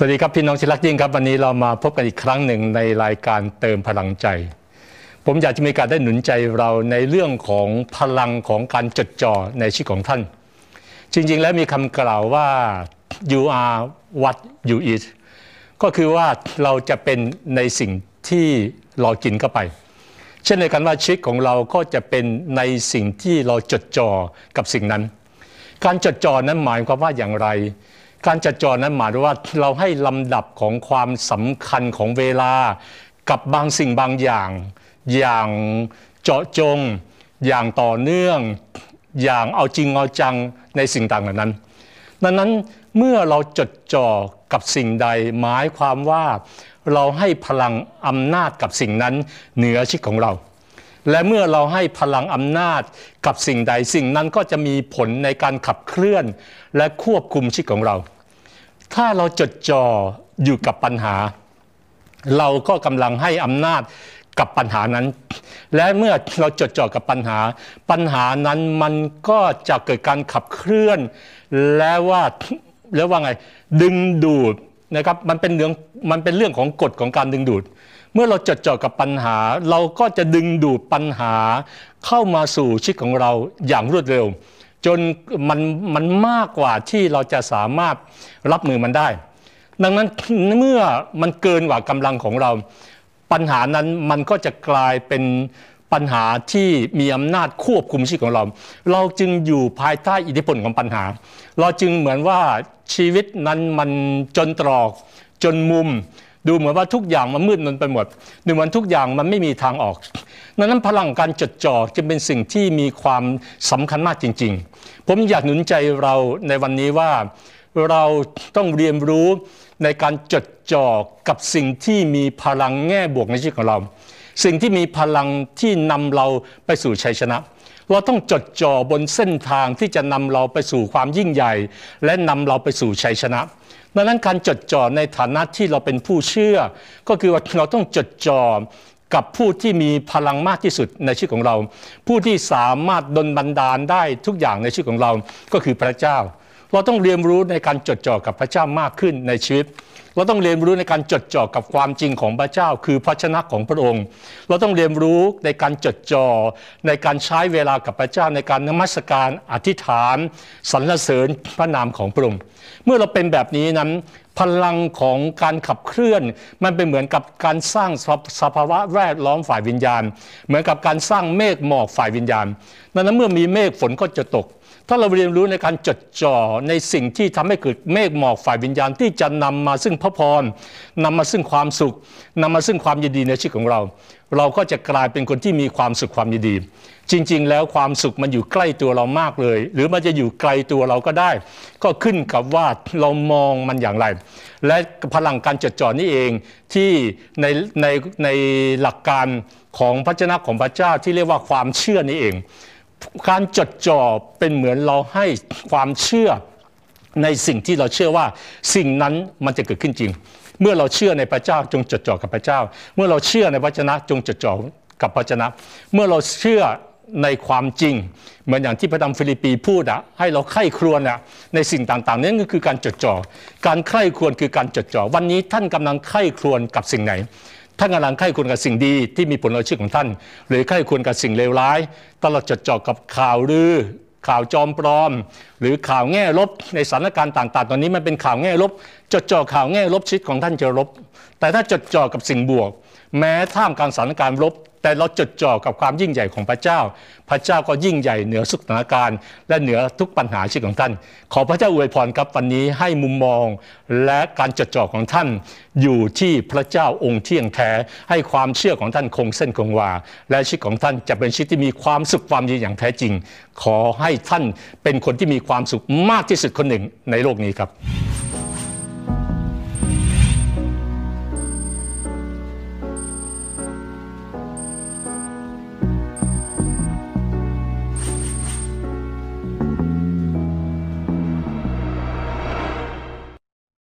สวัสดีครับพี่น้องที่รักยิ่งครับวันนี้เรามาพบกันอีกครั้งหนึ่งในรายการเติมพลังใจ ผมอยากจะมีการได้หนุนใจเราในเรื่องของพลังของการจดจ่อในชีวิตของท่าน จริงๆ แล้วมีคำกล่าวว่า you are what you eat ก็คือว่าเราจะเป็นในสิ่งที่เรากินเข้าไป เช่นในการว่าชีวิตของเราก็จะเป็นในสิ่งที่เราจดจ่อกับสิ่งนั้น การจดจ่อนั้นหมายความว่าอย่างไร การจัดจ่อนั้นหมายว่าเราให้ลำดับของความสำคัญของเวลา กับบางสิ่งบางอย่าง อย่างเจาะจง อย่างต่อเนื่อง อย่างเอาจริงเอาจังในสิ่งต่างเหล่านั้น ดังนั้นเมื่อเราจดจ่อกับสิ่งใดหมายความว่าเราให้พลังอำนาจกับสิ่งนั้นเหนือชีวิตของเรา และเมื่อเราให้พลังอำนาจกับสิ่งใดสิ่งนั้นก็จะมีผลในการขับเคลื่อน และควบคุมชีวิตของเรา ถ้าเราจดจ่ออยู่กับปัญหา เราก็กำลังให้อำนาจกับปัญหานั้น และเมื่อเราจดจ่อกับปัญหา ปัญหานั้นมันก็จะเกิดการขับเคลื่อน และว่าแล้วว่าไง ดึงดูด นะครับมันเป็นเรื่องมันเป็นเรื่องของกฎของการดึงดูด เมื่อเราจดจ่อกับปัญหา เราก็จะดึงดูดปัญหา เข้ามาสู่ชีวิตของเราอย่างรวดเร็ว จนมันมันมากกว่าที่เราจะสามารถรับมือมันได้ ดังนั้นเมื่อมันเกินกว่ากำลังของเรา ปัญหานั้นมันก็จะกลายเป็น ปัญหาที่มีอำนาจควบคุมชีวิตของเรา เราจึงอยู่ภายใต้อิทธิพลของปัญหา เราจึงเหมือนว่าชีวิตนั้นมันจนตรอกจนมุม ดูเหมือนว่าทุกอย่างมันมืดมนไปหมดดูเหมือนทุกอย่างมันไม่มีทางออกดังนั้นพลังการจดจ่อจะเป็นสิ่งที่มีความสำคัญมากจริง ๆ ผมอยากหนุนใจเราในวันนี้ว่าเราต้องเรียนรู้ในการจดจ่อกับสิ่งที่มีพลังแง่บวกในชีวิตของเรา สิ่งที่มีพลังที่นำเราไปสู่ชัยชนะ เราต้องจดจ่อบนเส้นทางที่จะนำเราไปสู่ความยิ่งใหญ่ และนำเราไปสู่ชัยชนะดังนั้นการจดจ่อในฐานะที่เราเป็นผู้เชื่อ ก็คือว่าเราต้องจดจ่อกับผู้ที่มีพลังมากที่สุดในชีวิตของเรา ผู้ที่สามารถดลบันดาลได้ทุกอย่างในชีวิตของเราก็คือพระเจ้า เราต้องเรียนรู้ในการจดจ่อกับพระเจ้ามากขึ้นในชีวิต เราต้องเรียนรู้ในการจดจ่อกับความจริงของพระเจ้า คือพระชนะของพระองค์ เราต้องเรียนรู้ในการจดจ่อในการใช้เวลากับพระเจ้าในการนมัสการอธิษฐานสรรเสริญพระนามของพระองค์ เมื่อเราเป็นแบบนี้นั้นพลังของการขับเคลื่อน มันเป็นเหมือนกับการสร้างสภาวะแวดล้อมฝ่ายวิญญาณ เหมือนกับการสร้างเมฆหมอกฝ่ายวิญญาณดังนั้นเมื่อมีเมฆฝนก็จะตก ถ้าเราเรียนรู้ในการจดจ่อในสิ่งที่ทำให้เกิดเมฆหมอกฝ่ายวิญญาณที่จะนำมาซึ่งพระพรนำมาซึ่งความสุขนำมาซึ่งความยินดีในชีวิตของเรา เราก็จะกลายเป็นคนที่มีความสุขความยินดี จริง ๆ แล้วความสุขมันอยู่ใกล้ตัวเรามากเลย หรือมันจะอยู่ไกลตัวเราก็ได้ ก็ขึ้นกับว่าเรามองมันอย่างไร และพลังการจดจ่อนี่เองที่ในในในหลักการของพระเจ้าของพระเจ้าที่เรียกว่าความเชื่อนี่เอง การจดจ่อเป็นเหมือนเราให้ความเชื่อในสิ่งที่เราเชื่อว่าสิ่งนั้นมันจะเกิดขึ้นจริง เมื่อเราเชื่อในพระเจ้าจงจดจ่อกับพระเจ้า เมื่อเราเชื่อในพระชนะจงจดจ่อกับพระชนะ เมื่อเราเชื่อในความจริง เหมือนอย่างที่พระธรรมฟิลิปปีพูดอะให้เราไข้ครวญอะในสิ่งต่างๆนั่นก็คือการจดจ่อการไข้ครวญคือการจดจ่อวันนี้ท่านกำลังไข้ครวญกับสิ่งไหน ท่านกำลังไข้ควรกับสิ่งดีที่มีผลต่อชีวิตของท่าน หรือไข้ควรกับสิ่งเลวร้าย ตลอดจดจ่อกับข่าวลือข่าวจอมปลอม หรือข่าวแง่ลบในสถานการณ์ต่าง ๆ ตอนนี้มันเป็นข่าวแง่ลบ จดจ่อข่าวแง่ลบชีวิตของท่านจะลบ แต่ถ้าจดจ่อกับสิ่งบวก แม้ท่ามกลางสถานการณ์ลบ แต่เราจดจ่อกับความยิ่งใหญ่ของพระเจ้า พระเจ้าก็ยิ่งใหญ่เหนือสุขสถานการณ์ และเหนือทุกปัญหาชีวิตของท่าน ขอพระเจ้าอวยพรครับวันนี้ให้มุมมอง และการจดจ่อของท่าน อยู่ที่พระเจ้าองค์เที่ยงแท้ ให้ความเชื่อของท่านคงเส้นคงวา และชีวิตของท่านจะเป็นชีวิตที่มีความสุขความดีอย่างแท้จริง ขอให้ท่านเป็นคนที่มีความสุขมากที่สุดคนหนึ่งในโลกนี้ครับ